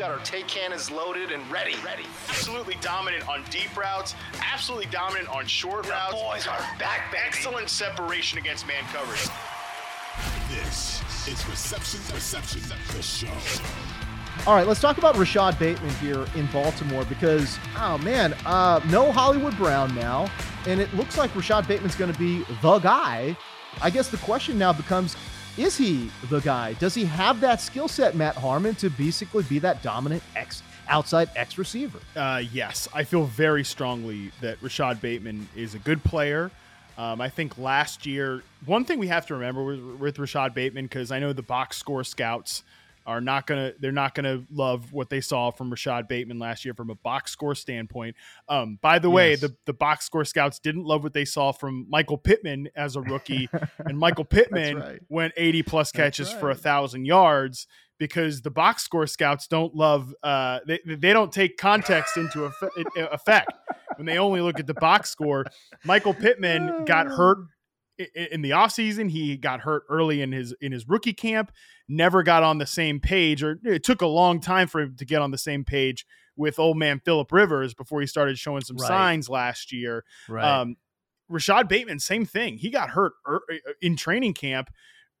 Got our take cannons loaded and ready. Ready. Absolutely dominant on deep routes. Absolutely dominant on short The routes. boys are back, baby. Excellent separation against man coverage. This is Reception Perception, the show. All right, let's talk about Rashod Bateman here in Baltimore because, oh man, uh, no Hollywood Brown now, and it looks like Rashod Bateman's going to be the guy. I guess the question now becomes is he the guy? Does he have that skill set, Matt Harmon, to basically be that dominant X outside X receiver? Uh, yes, I feel very strongly that Rashod Bateman is a good player. Um, I think last year, one thing we have to remember with, with Rashod Bateman, because I know the box score scouts are not gonna they're not gonna love what they saw from Rashod Bateman last year from a box score standpoint. Um, by the way, the the box score scouts didn't love what they saw from Michael Pittman as a rookie, and Michael Pittman right. went 80 plus catches for a thousand yards because the box score scouts don't love uh, they they don't take context into effect when they only look at the box score. Michael Pittman got hurt in the offseason. He got hurt early in his in his rookie camp. Never got on the same page, or it took a long time for him to get on the same page with old man Philip Rivers before he started showing some Right. signs last year. Right. Um, Rashod Bateman, same thing. He got hurt er- in training camp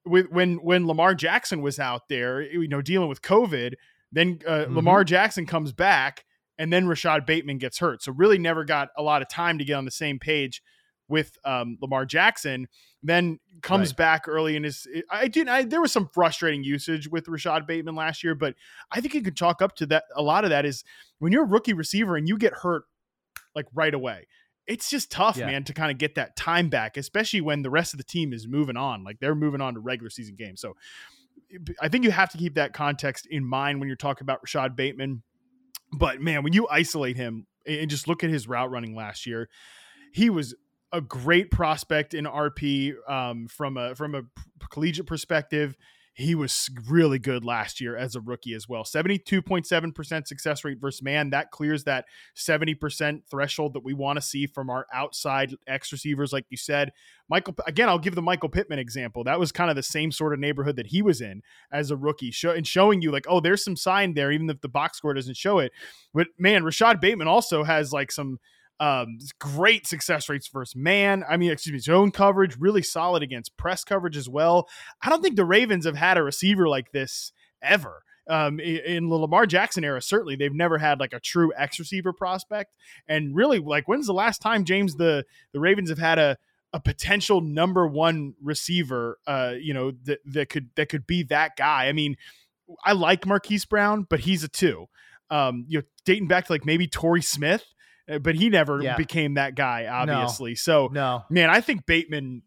with when when Lamar Jackson was out there, you know, dealing with COVID. Then uh, Mm-hmm. Lamar Jackson comes back, and then Rashod Bateman gets hurt. So really, never got a lot of time to get on the same page with um, Lamar Jackson. Then comes Right. back early in his. I did. I there was some frustrating usage with Rashod Bateman last year, but I think you could chalk up to that. A lot of that is when you're a rookie receiver and you get hurt like right away. It's just tough, Yeah. man, to kind of get that time back, especially when the rest of the team is moving on. Like they're moving on to regular season games. So I think you have to keep that context in mind when you're talking about Rashod Bateman. But man, when you isolate him and just look at his route running last year, he was a great prospect in RP um, from a from a collegiate perspective. He was really good last year as a rookie as well. 72.7% success rate versus man. That clears that 70% threshold that we want to see from our outside X receivers, like you said. Michael, again, I'll give the Michael Pittman example. That was kind of the same sort of neighborhood that he was in as a rookie, show, and showing you like, oh, there's some sign there, even if the box score doesn't show it. But man, Rashod Bateman also has like some um, great success rates versus man. I mean, excuse me, zone coverage, really solid against press coverage as well. I don't think the Ravens have had a receiver like this ever. Um, in the Lamar Jackson era, certainly they've never had like a true X receiver prospect. And really, like, when's the last time James the the Ravens have had a a potential number one receiver? Uh, you know that that could that could be that guy. I mean, I like Marquise Brown, but he's a two. Um, you know, dating back to like maybe Torrey Smith, but he never Yeah. became that guy, obviously. So, No. man, I think Bateman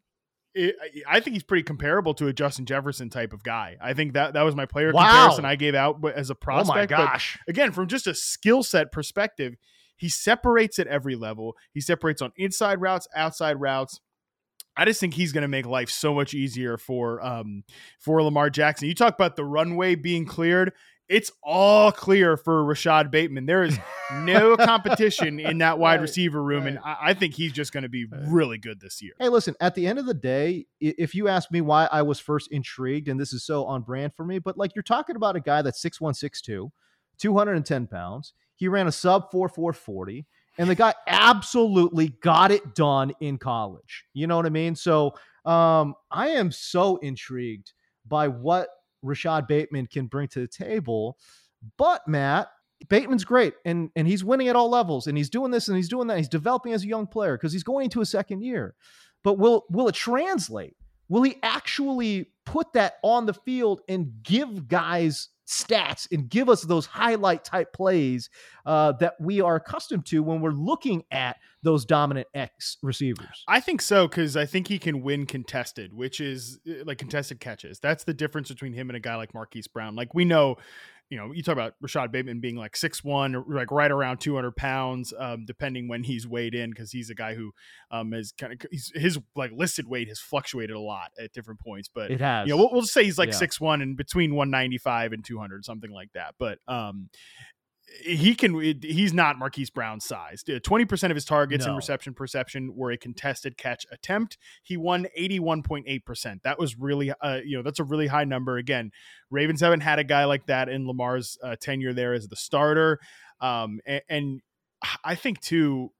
it, I think he's pretty comparable to a Justin Jefferson type of guy. I think that that was my player Wow. comparison I gave out as a prospect. Oh my but gosh. again, from just a skill set perspective, he separates at every level. He separates on inside routes, outside routes. I just think he's going to make life so much easier for um for Lamar Jackson. You talk about the runway being cleared. It's all clear for Rashod Bateman. There is no competition in that wide Right, receiver room, and I, I think he's just going to be really good this year. Hey, listen, at the end of the day, if you ask me why I was first intrigued, and this is so on brand for me, but like you're talking about a guy that's 6'1, 6'2, 210 pounds. He ran a sub 4440, and the guy absolutely got it done in college. You know what I mean? So um, I am so intrigued by what Rashod Bateman can bring to the table. But Matt, Bateman's great and and he's winning at all levels and he's doing this and he's doing that. He's developing as a young player because he's going into a second year. But will will it translate? Will he actually put that on the field and give guys stats and give us those highlight type plays uh, that we are accustomed to when we're looking at those dominant X receivers? I think so because I think he can win contested, which is uh, like contested catches. That's the difference between him and a guy like Marquise Brown. Like we know, you know, you talk about Rashod Bateman being like six one, like right around two hundred pounds, um, depending when he's weighed in, because he's a guy who um, is kind of his like listed weight has fluctuated a lot at different points. But It has. you know, we'll, we'll just say he's like Yeah. six one and between one ninety five and two hundred, something like that. But um, he can he's not Marquise Brown sized. Uh, Twenty percent of his targets and No. reception perception were a contested catch attempt. He won eighty one point eight percent. That was really uh, you know that's a really high number. Again, Ravens haven't had a guy like that in Lamar's uh, tenure there as the starter. Um, and, and I think too,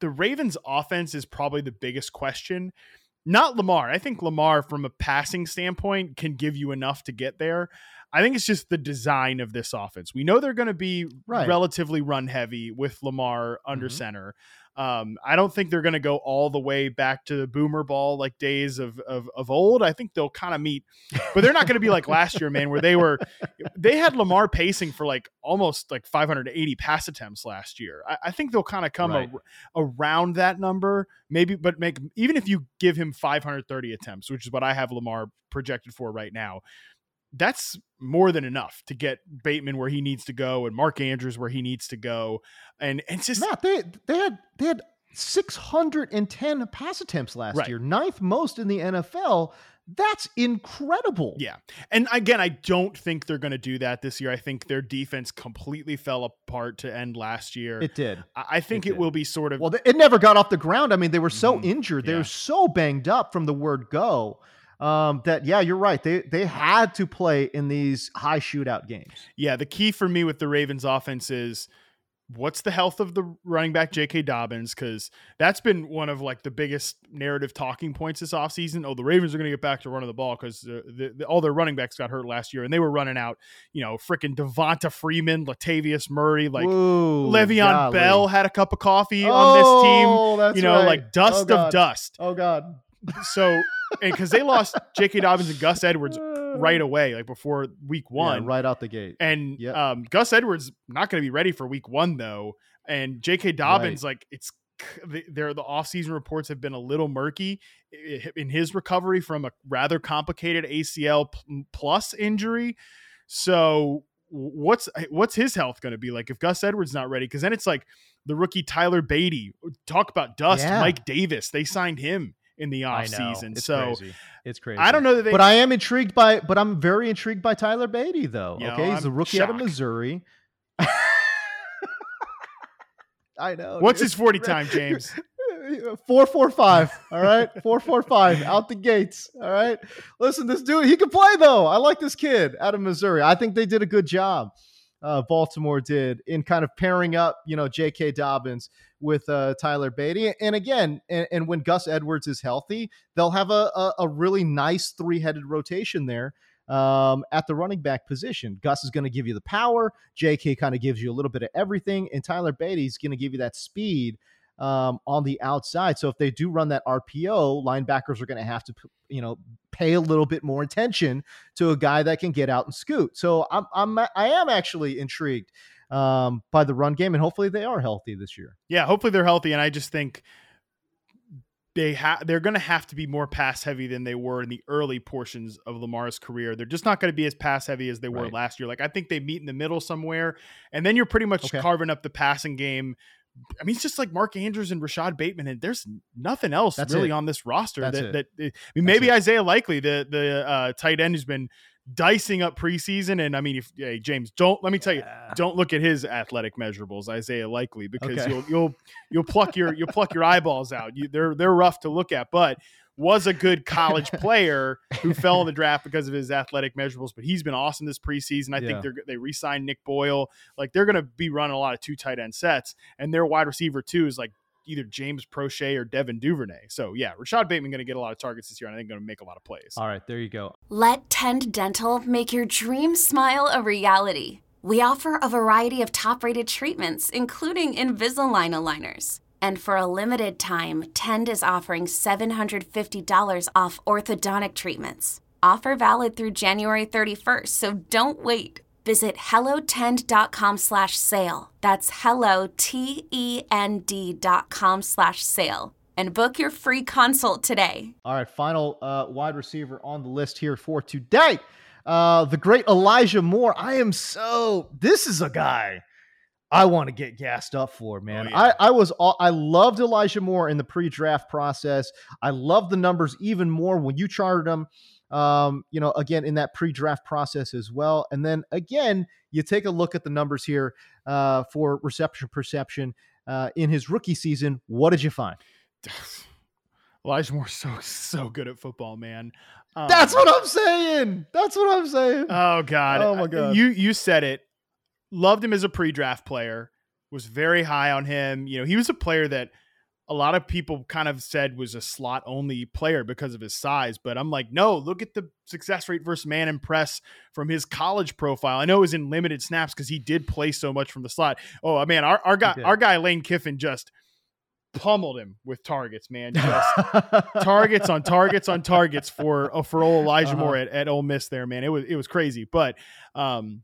the Ravens offense is probably the biggest question. Not Lamar. I think Lamar, from a passing standpoint, can give you enough to get there. I think it's just the design of this offense. We know they're going to be Right. relatively run heavy with Lamar under Mhm. center. Um, I don't think they're going to go all the way back to the boomer ball like days of of, of old. I think they'll kind of meet, but they're not going to be like last year, man, where they were they had Lamar pacing for like almost like 580 pass attempts last year. I, I think they'll kind of come Right. a, around that number, maybe, but make even if you give him 530 attempts, which is what I have Lamar projected for right now. That's more than enough to get Bateman where he needs to go and Mark Andrews where he needs to go. And it's just Matt, they they had they had 610 pass attempts last Right. year, ninth most in the NFL. That's incredible. Yeah. And again, I don't think they're going to do that this year. I think their defense completely fell apart to end last year. It did. I think it it, will be sort of Well, it never got off the ground. I mean, they were so Mhm. injured. They Yeah. were so banged up from the word go um, that, yeah, you're right. They they had to play in these high shootout games. Yeah, the key for me with the Ravens offense is what's the health of the running back J.K. Dobbins? Because that's been one of like the biggest narrative talking points this offseason. Oh, the Ravens are going to get back to running the ball because the, the, all their running backs got hurt last year and they were running out, you know, freaking Devonta Freeman, Latavius Murray, like Whoa, Le'Veon golly. Bell had a cup of coffee on this team. Oh, You know, right. like dust Oh, of dust. Oh God. So, and because they lost J.K. Dobbins and Gus Edwards right away, like before week one, Yeah, right out the gate. and Yep. um, Gus Edwards not going to be ready for week one though, and J.K. Dobbins like it's there. The offseason reports have been a little murky in his recovery from a rather complicated ACL plus injury. So what's what's his health going to be like if Gus Edwards not ready? Because then it's like the rookie Tyler Badie. Talk about dust. Yeah. Mike Davis. They signed him in the off season. It's So crazy. It's crazy. I don't know that they. but I am intrigued by. But I'm very intrigued by Tyler Badie, though. Yeah, okay, he's a I'm rookie out of. Missouri. I know. what's dude. his forty time, James? Four four five. All right, four four five out the gates. All right. Listen, this dude, he can play though. I like this kid out of Missouri. I think they did a good job. Uh, Baltimore did in kind of pairing up, you know, J.K. Dobbins with uh, Tyler Badie. And again, and, and when Gus Edwards is healthy, they'll have a, a, a really nice three headed rotation there um, at the running back position. Gus is going to give you the power. J.K. kind of gives you a little bit of everything, and Tyler Badie's going to give you that speed um, on the outside. So if they do run that RPO, linebackers are going to have to, you know, pay a little bit more attention to a guy that can get out and scoot. So I'm, I'm, I am actually intrigued um, by the run game, and hopefully they are healthy this year. Yeah, hopefully they're healthy. And I just think they have they're going to have to be more pass heavy than they were in the early portions of Lamar's career. They're just not going to be as pass heavy as they were Right. last year. Like I think they meet in the middle somewhere, and then you're pretty much Okay. carving up the passing game. I mean, it's just like Mark Andrews and Rashod Bateman, and there's nothing else That's really it. on this roster. That's that, it. that I mean, maybe it. Isaiah Likely, the the uh, tight end, who's been dicing up preseason. And I mean, if hey, James, don't let me tell you, don't look at his athletic measurables, Isaiah Likely, because Okay. you'll you'll you'll pluck your you'll pluck your eyeballs out. You, they're they're rough to look at, but was a good college player who fell in the draft because of his athletic measurables. But he's been awesome this preseason. I Yeah. think they're they re-signed Nick Boyle. Like they're going to be running a lot of two tight end sets, and their wide receiver too is like either James Proche or Devin Duvernay. So yeah, Rashod Bateman going to get a lot of targets this year, and I think going to make a lot of plays. All right, there you go. Let Tend Dental make your dream smile a reality. We offer a variety of top rated treatments, including Invisalign aligners. And for a limited time, Tend is offering $750 off orthodontic treatments. Offer valid through January 31st, so don't wait. Visit hellotend.com slash sale. That's hello, T-E-N-D dot com slash sale. And book your free consult today. All right, final uh, wide receiver on the list here for today. Uh, the great Elijah Moore. I am so. This is a guy I want to get gassed up for, man. Oh, yeah. I, I was all, I loved Elijah Moore in the pre-draft process. I love the numbers even more when you charted him. Um, you know, again in that pre-draft process as well. And then again, you take a look at the numbers here uh, for reception perception uh, in his rookie season. What did you find? Elijah Moore's so so good at football, man. Um, That's what I'm saying. That's what I'm saying. Oh God! Oh, my God. You you said it. Loved him as a pre-draft player. Was very high on him. You know, he was a player that a lot of people kind of said was a slot only player because of his size. But I'm like, no. Look at the success rate versus man and press from his college profile. I know it was in limited snaps because he did play so much from the slot. Oh man, our our guy our guy Lane Kiffin just pummeled him with targets, man. Just targets on targets on targets for uh, for old Elijah Uh-huh. Moore at, at Ole Miss there, man. It was it was crazy, but um,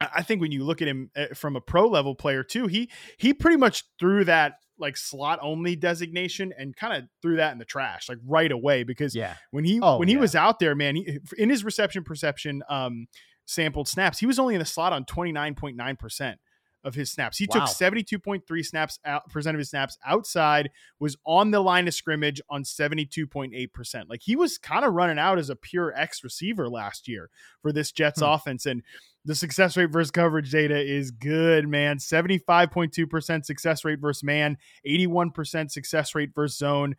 I think when you look at him uh, from a pro level player too, he he pretty much threw that like slot only designation and kind of threw that in the trash like right away because yeah. when he Oh, when he yeah. was out there, man, he, in his reception perception um sampled snaps, he was only in the slot on 29.9% of his snaps. He Wow. took 72.3 snaps out percent of his snaps outside, was on the line of scrimmage on 72.8%. Like he was kind of running out as a pure X receiver last year for this Jets Hmm. offense and the success rate versus coverage data is good, man. 75.2% success rate versus man, 81% success rate versus zone.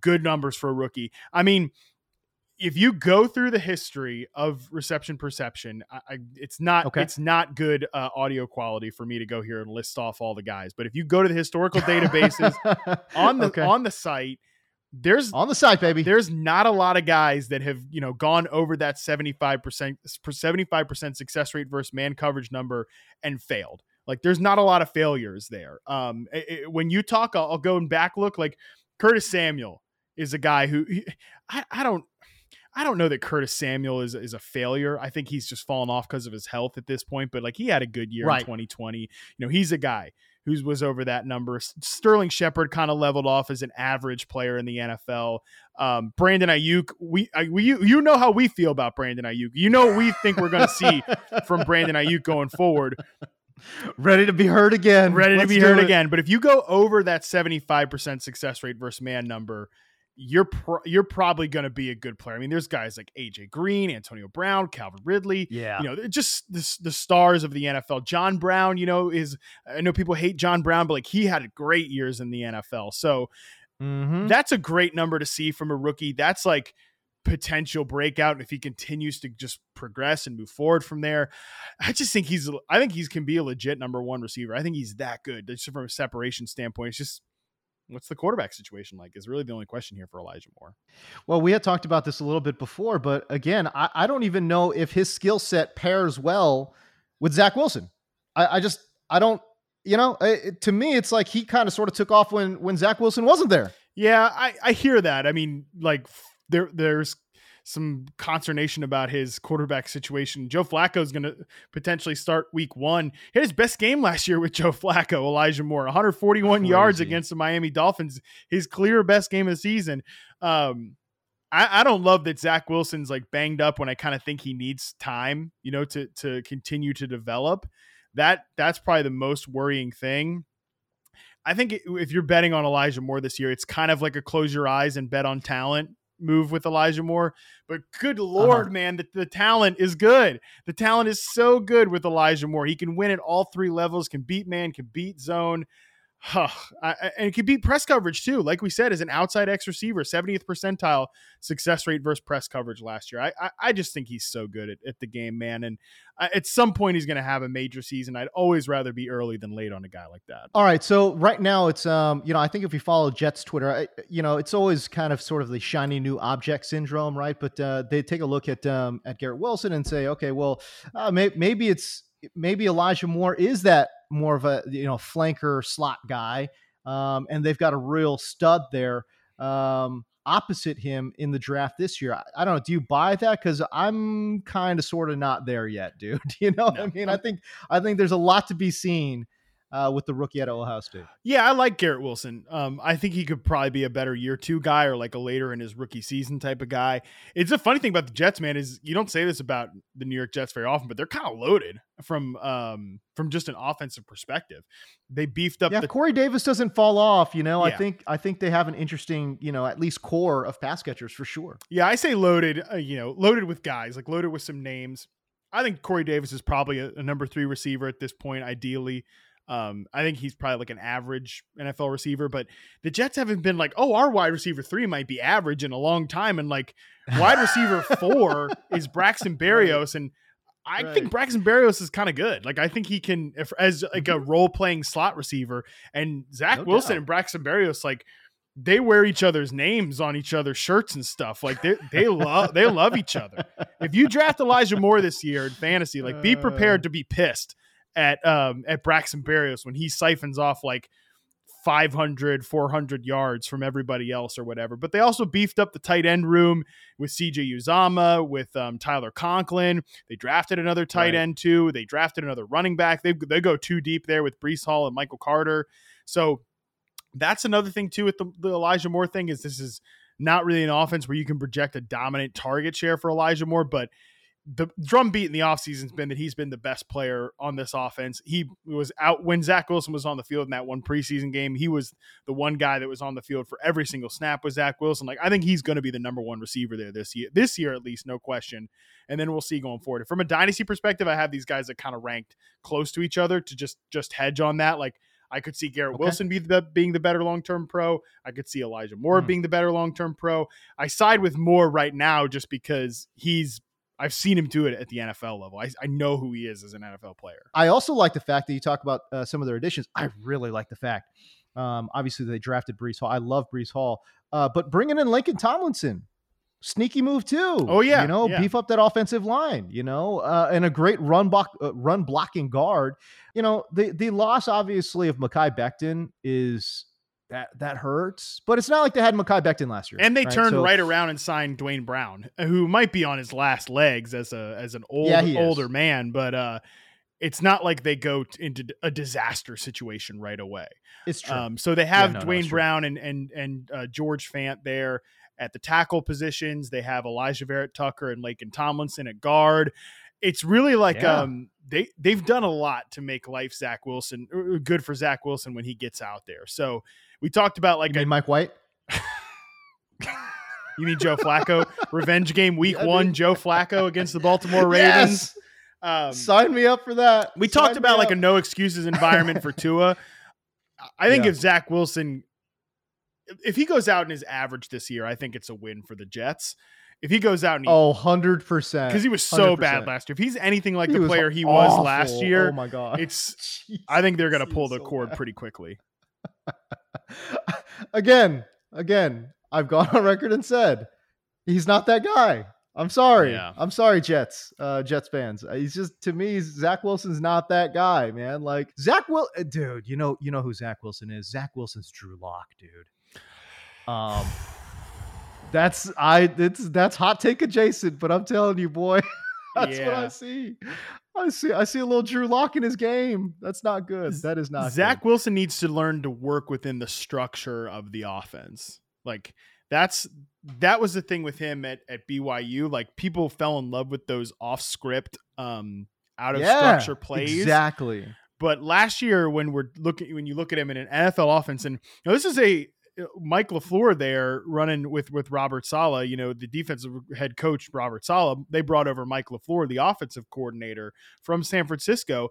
Good numbers for a rookie. I mean, if you go through the history of reception perception, I, I, it's not Okay. it's not good uh, audio quality for me to go here and list off all the guys. But if you go to the historical databases on the Okay. on the site, there's on the site, baby. there's not a lot of guys that have you know gone over that 75% 75% success rate versus man coverage number and failed like there's not a lot of failures there um i- i- when you talk I'll, I'll go and back look like curtis samuel is a guy who he- I, I don't I don't know that Curtis Samuel is is a failure. I think he's just fallen off because of his health at this point. But like he had a good year Right. in 2020. You know, he's a guy who was over that number. Sterling Shepard kind of leveled off as an average player in the NFL. Um, Brandon Aiyuk, we, I, we you, you know how we feel about Brandon Aiyuk. You know what we think we're going to see from Brandon Aiyuk going forward. ready to be heard again. Ready to Let's be heard it. again. But if you go over that 75% success rate versus man number, you're pro- you're probably going to be a good player. I mean, there's guys like AJ Green, Antonio Brown, Calvin Ridley. Yeah. You know, just the, the stars of the NFL. John Brown, you know, is I know people hate John Brown, but like he had great years in the NFL. So Mhm. that's a great number to see from a rookie. That's like potential breakout. If he continues to just progress and move forward from there, I just think he's, I think he's can be a legit number one receiver. I think he's that good just from a separation standpoint. It's just, what's the quarterback situation like is really the only question here for Elijah Moore. Well, we had talked about this a little bit before, but again, I, I don't even know if his skill set pairs well with Zach Wilson. I, I just, I don't, you know, it, to me, it's like he kind of sort of took off when when Zach Wilson wasn't there. Yeah, I, I hear that. I mean, like there there's some consternation about his quarterback situation. Joe Flacco is going to potentially start week one. He had his best game last year with Joe Flacco, Elijah Moore, 141 Crazy. yards against the Miami Dolphins, his clear best game of the season. Um, I, I, don't love that Zach Wilson's like banged up when I kind of think he needs time, you know, to to continue to develop. That that's probably the most worrying thing. I think if you're betting on Elijah Moore this year, it's kind of like a close your eyes and bet on talent move with Elijah Moore. But good uh-huh. lord, uh-huh. man, the, the talent is good. The talent is so good with Elijah Moore. He can win at all three levels, can beat man, can beat zone. Huh. I, and it could beat press coverage too. Like we said, as an outside X receiver, 70th percentile success rate versus press coverage last year. I, I, I just think he's so good at, at the game, man. And I, at some point, he's going to have a major season. I'd always rather be early than late on a guy like that. All right. So right now, it's, um, you know, I think if you follow Jets Twitter, I, you know, it's always kind of sort of the shiny new object syndrome, right? But uh, they take a look at, um, at Garrett Wilson and say, okay, well, uh, may, maybe it's, maybe Elijah Moore is that more of a you know flanker slot guy, um, and they've got a real stud there um, opposite him in the draft this year. I, I don't know. Do you buy that? Because I'm kind of sort of not there yet, dude. You know, no. I mean, I think I think there's a lot to be seen uh, with the rookie at Ohio State. Yeah, I like Garrett Wilson. Um, I think he could probably be a better year two guy or like a later in his rookie season type of guy. It's a funny thing about the Jets, man, is you don't say this about the New York Jets very often, but they're kind of loaded from um, from just an offensive perspective. They beefed up. Yeah, the- Corey Davis doesn't fall off. You know, yeah. I think I think they have an interesting, you know, at least core of pass catchers for sure. Yeah, I say loaded. Uh, you know, loaded with guys, like loaded with some names. I think Corey Davis is probably a, a number three receiver at this point, ideally. Um, I think he's probably like an average NFL receiver, but the Jets haven't been like, oh, our wide receiver three might be average in a long time. And like wide receiver four is Braxton Berrios. And I right. think Braxton Berrios is kind of good. Like I think he can if, as like a mm-hmm. role playing slot receiver. And Zach no Wilson doubt. and Braxton Berrios, like they wear each other's names on each other's shirts and stuff. Like they they love they love each other. If you draft Elijah Moore this year in fantasy, like be prepared uh. to be pissed at um at Braxton Berrios when he siphons off like 500 400 yards from everybody else or whatever. But they also beefed up the tight end room with CJ Uzomah, with um, Tyler Conklin. They drafted another tight right. end too. They drafted another running back. They they go too deep there with Breece Hall and Michael Carter. So that's another thing too with the, the Elijah Moore thing is this is not really an offense where you can project a dominant target share for Elijah Moore but the drum beat in the offseason has been that he's been the best player on this offense. He was out when Zach Wilson was on the field in that one preseason game. He was the one guy that was on the field for every single snap with Zach Wilson. Like I think he's going to be the number one receiver there this year, this year at least, no question. And then we'll see going forward. From a dynasty perspective, I have these guys that kind of ranked close to each other to just just hedge on that. Like I could see Garrett okay. Wilson be the, being the better long term pro. I could see Elijah Moore hmm. being the better long term pro. I side with Moore right now just because he's I've seen him do it at the NFL level. I, I know who he is as an NFL player. I also like the fact that you talk about uh, some of their additions. I really like the fact. Um, obviously, they drafted Breece Hall. I love Breece Hall, uh, but bringing in Lincoln Tomlinson, sneaky move too. Oh yeah, you know, yeah. beef up that offensive line. You know, uh, and a great run block, uh, run blocking guard. You know, the the loss obviously of Mekhi Becton is that that hurts. But it's not like they had Mekhi Becton last year. And they right? turned so, right around and signed Duane Brown, who might be on his last legs as a as an old yeah, older is. man, but uh it's not like they go t- into a disaster situation right away. It's true. Um, so they have yeah, no, Duane no, Brown and and and uh, George Fant there at the tackle positions. They have Elijah Vera-Tucker and Laken Tomlinson at guard. It's really like yeah. um, they they've done a lot to make life Zach Wilson uh, good for Zach Wilson when he gets out there. So we talked about like a, Mike White. you mean Joe Flacco? Revenge game week yeah, one, Joe Flacco against the Baltimore Ravens. Yes. Um, Sign me up for that. We Sign talked about like a no excuses environment for Tua. I think yeah. if Zach Wilson, if he goes out and is average this year, I think it's a win for the Jets. If he goes out and he, oh, 100%. Because he was so 100. bad last year. If he's anything like he the player he awful. was last year, oh my God. It's, I think they're going to pull the so cord bad. pretty quickly. again, again, I've gone on record and said he's not that guy. I'm sorry. Yeah. I'm sorry, Jets, uh, Jets fans. Uh, he's just to me, Zach Wilson's not that guy, man. Like Zach Will, uh, dude. You know, you know who Zach Wilson is. Zach Wilson's Drew Lock, dude. Um, That's I. It's that's hot take adjacent, but I'm telling you, boy, that's what I see. I see. I see a little Drew Lock in his game. That's not good. That is not Zach good. Wilson needs to learn to work within the structure of the offense. Like that's that was the thing with him at, at BYU. Like people fell in love with those off script, um, out of Yeah, structure plays. Exactly. But last year, when we're looking, when you look at him in an NFL offense, and you know, this is a Mike LaFleur there running with with Robert Saleh. You know, the defensive head coach Robert Saleh. They brought over Mike LaFleur, the offensive coordinator from San Francisco.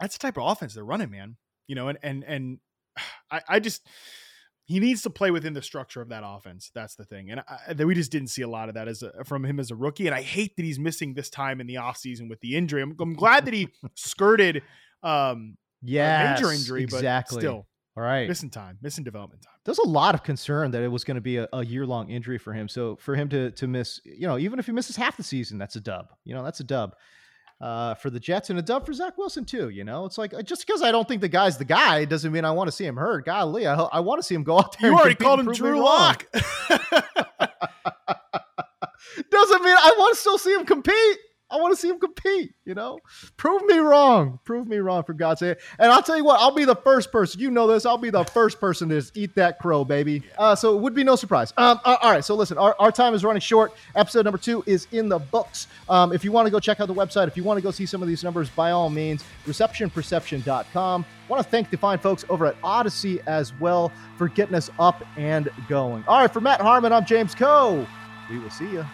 That's the type of offense they're running, man. You know, and and and I, I just he needs to play within the structure of that offense. That's the thing, and I, we just didn't see a lot of that as a, from him as a rookie. And I hate that he's missing this time in the offseason with the injury. I'm, I'm glad that he skirted um, Yeah. a major injury, exactly. but still All right. missing time, missing development time. There's a lot of concern that it was going to be a, a year long injury for him. So for him to to miss, you know, even if he misses half the season, that's a dub. You know, that's a dub. Uh, for the Jets and a dub for Zach Wilson too. You know, it's like uh, just because I don't think the guy's the guy doesn't mean I want to see him hurt. Golly, I, I want to see him go out there. You already called him Drew. Lock. doesn't mean I want to still see him compete. I want to see him compete, you know? Prove me wrong. Prove me wrong, for God's sake. And I'll tell you what, I'll be the first person. You know this. I'll be the first person to eat that crow, baby. Uh, so it would be no surprise. Um, all right. So listen, our, our time is running short. Episode number two is in the books. Um, if you want to go check out the website, if you want to go see some of these numbers, by all means, receptionperception.com. want to thank the fine folks over at Audacy as well for getting us up and going. All right. For Matt Harmon, I'm James Koh. We will see you.